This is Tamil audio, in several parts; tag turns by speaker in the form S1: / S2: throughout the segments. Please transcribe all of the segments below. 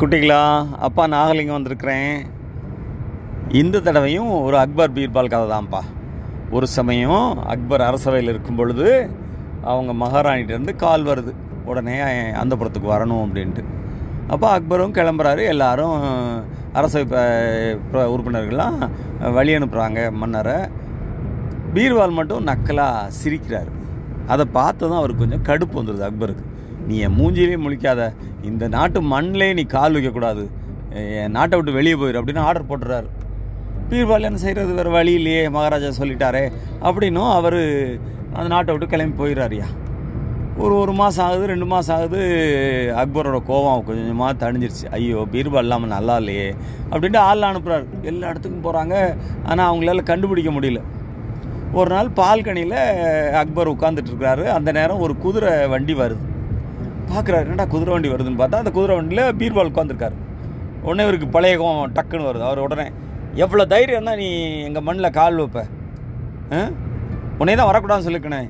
S1: குட்டிகளா? அப்பா நாகலிங்கம் வந்திருக்கிறேன். இந்த தடவையும் ஒரு அக்பர் பீர்பால் கதை தான்ப்பா. ஒரு சமயம் அக்பர் அரசவையில் இருக்கும் பொழுது அவங்க மகாராணிகிட்டேருந்து கால் வருது. உடனே அந்த புறத்துக்கு வரணும் அப்படின்ட்டு. அப்போ அக்பரும் கிளம்புறாரு. எல்லாரும் அரசவை உறுப்பினர்கள்லாம் வழி அனுப்புகிறாங்க மன்னரை. பீர்வால் மட்டும் நக்கலாக சிரிக்கிறார். அதை பார்த்து தான் அவருக்கு கொஞ்சம் கடுப்பு வந்துடுது அக்பருக்கு. நீ என் மூஞ்சிலே முழிக்காத. இந்த நாட்டு மண்ணிலே நீ கால் வைக்கக்கூடாது. என் நாட்டை விட்டு வெளியே போயிடு அப்படின்னு ஆர்டர் போட்டுறாரு. பீர்பால் என்ன செய்கிறது வேறு வழி இல்லையே மகாராஜா சொல்லிட்டாரே. அப்படின்னும் அவர் அந்த நாட்டை விட்டு கிளம்பி போயிடுறாருயா ஒரு ஒரு மாதம் ஆகுது ரெண்டு மாதம் ஆகுது அக்பரோட கோவம் கொஞ்சம் கொஞ்சமாக தணிஞ்சிருச்சு. ஐயோ பீர்பால் இல்லாமல் நல்லா இல்லையே அப்படின்ட்டு ஆள் அனுப்புகிறாரு எல்லா இடத்துக்கும் போகிறாங்க ஆனால் அவங்களால கண்டுபிடிக்க முடியல. ஒரு நாள் பால்கனியில் அக்பர் உட்காந்துட்டு இருக்கிறாரு. அந்த நேரம் ஒரு குதிரை வண்டி வருது. பார்க்குறாரு. என்னடா குதிரை வண்டி வருதுன்னு பார்த்தா அந்த குதிரை வண்டியில் பீர்பால் உட்காந்துருக்காரு உடனே இவருக்கு பழைய கோவம் டக்குன்னு வருது. அவர் உடனே எவ்வளோ தைரியம் தான் நீ எங்கள் மண்ணில் கால் வைப்ப? உடனே தான் வரக்கூடாதுன்னு சொல்லிக்கணே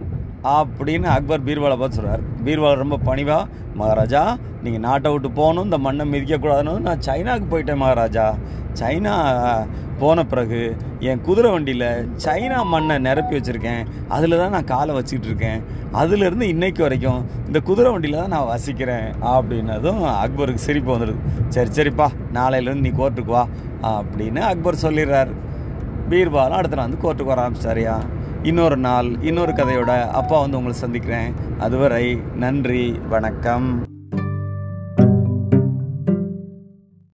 S1: அப்படின்னு அக்பர் பீர்பாலை பார்த்து சொல்கிறார் பீர்பால் ரொம்ப பணிவா மகாராஜா நீங்கள் நாட்டை விட்டு போகணும் இந்த மண்ணை மிதிக்கக்கூடாதுன்னு நான் சைனாவுக்கு போயிட்டேன் மகாராஜா. சைனா போன பிறகு என் குதிரை வண்டியில் சைனா மண்ணை நிரப்பி வச்சுருக்கேன். அதில் தான் நான் காலை வச்சுக்கிட்டு இருக்கேன். அதுலேருந்து இன்னைக்கு வரைக்கும் இந்த குதிரை வண்டியில் தான் நான் வசிக்கிறேன் அப்படின்னதும் அக்பருக்கு சிரிப்பு வந்துடுது சரி சரிப்பா நாளையிலேருந்து நீ கோர்ட்டுக்கு வா அப்படின்னு அக்பர் சொல்லிடுறாரு. பீர்பாலும் அடுத்த நாள் வந்து கோர்ட்டுக்கு வர ஆரம்பிச்சாரியா இன்னொரு நாள் இன்னொரு கதையோட அப்பா வந்து உங்களை சந்திக்கிறேன். அதுவரை நன்றி வணக்கம்.